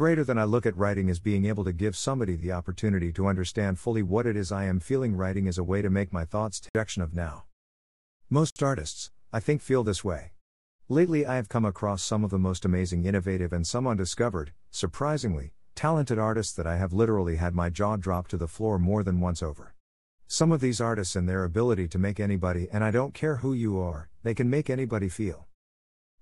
Greater than I look at writing as being able to give somebody the opportunity to understand fully what it is I am feeling. Writing is a way to make my thoughts projection of now. Most artists, I think, feel this way. Lately, I have come across some of the most amazing, innovative, and some undiscovered, surprisingly, talented artists that I have literally had my jaw drop to the floor more than once over. Some of these artists and their ability to make anybody, and I don't care who you are, they can make anybody feel.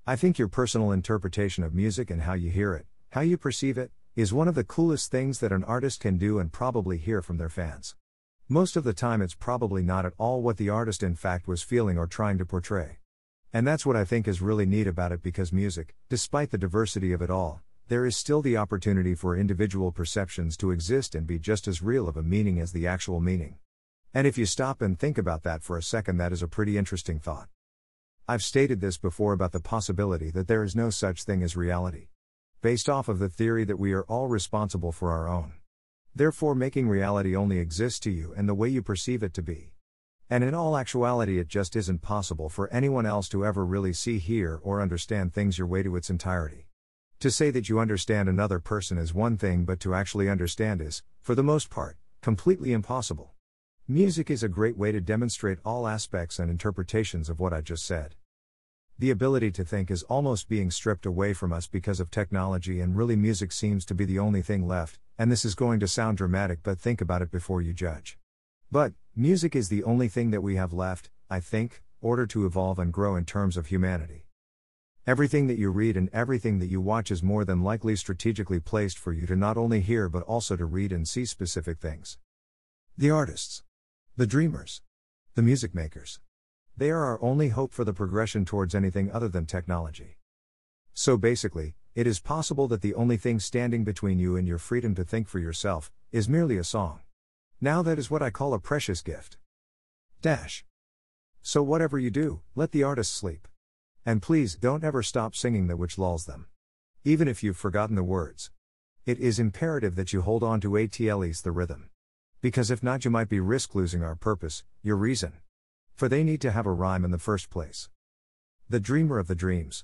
I think your personal interpretation of music and how you hear it, how you perceive it, is one of the coolest things that an artist can do and probably hear from their fans. Most of the time, it's probably not at all what the artist in fact was feeling or trying to portray. And that's what I think is really neat about it because music, despite the diversity of it all, there is still the opportunity for individual perceptions to exist and be just as real of a meaning as the actual meaning. And if you stop and think about that for a second, that is a pretty interesting thought. I've stated this before about the possibility that there is no such thing as reality. Based off of the theory that we are all responsible for our own. Therefore, making reality only exists to you and the way you perceive it to be. And in all actuality, it just isn't possible for anyone else to ever really see, hear, or understand things your way to its entirety. To say that you understand another person is one thing, but to actually understand is, for the most part, completely impossible. Music is a great way to demonstrate all aspects and interpretations of what I just said. The ability to think is almost being stripped away from us because of technology, and really, music seems to be the only thing left, and this is going to sound dramatic, but think about it before you judge. But, music is the only thing that we have left, I think, order to evolve and grow in terms of humanity. Everything that you read and everything that you watch is more than likely strategically placed for you to not only hear but also to read and see specific things. The artists. The dreamers. The music makers. They are our only hope for the progression towards anything other than technology. So basically, it is possible that the only thing standing between you and your freedom to think for yourself is merely a song. Now that is what I call a precious gift. Dash. So whatever you do, let the artist sleep. And please don't ever stop singing that which lulls them. Even if you've forgotten the words. It is imperative that you hold on to ATLEs the rhythm. Because if not, you might be risk losing our purpose, your reason. For they need to have a rhyme in the first place. The dreamer of the dreams.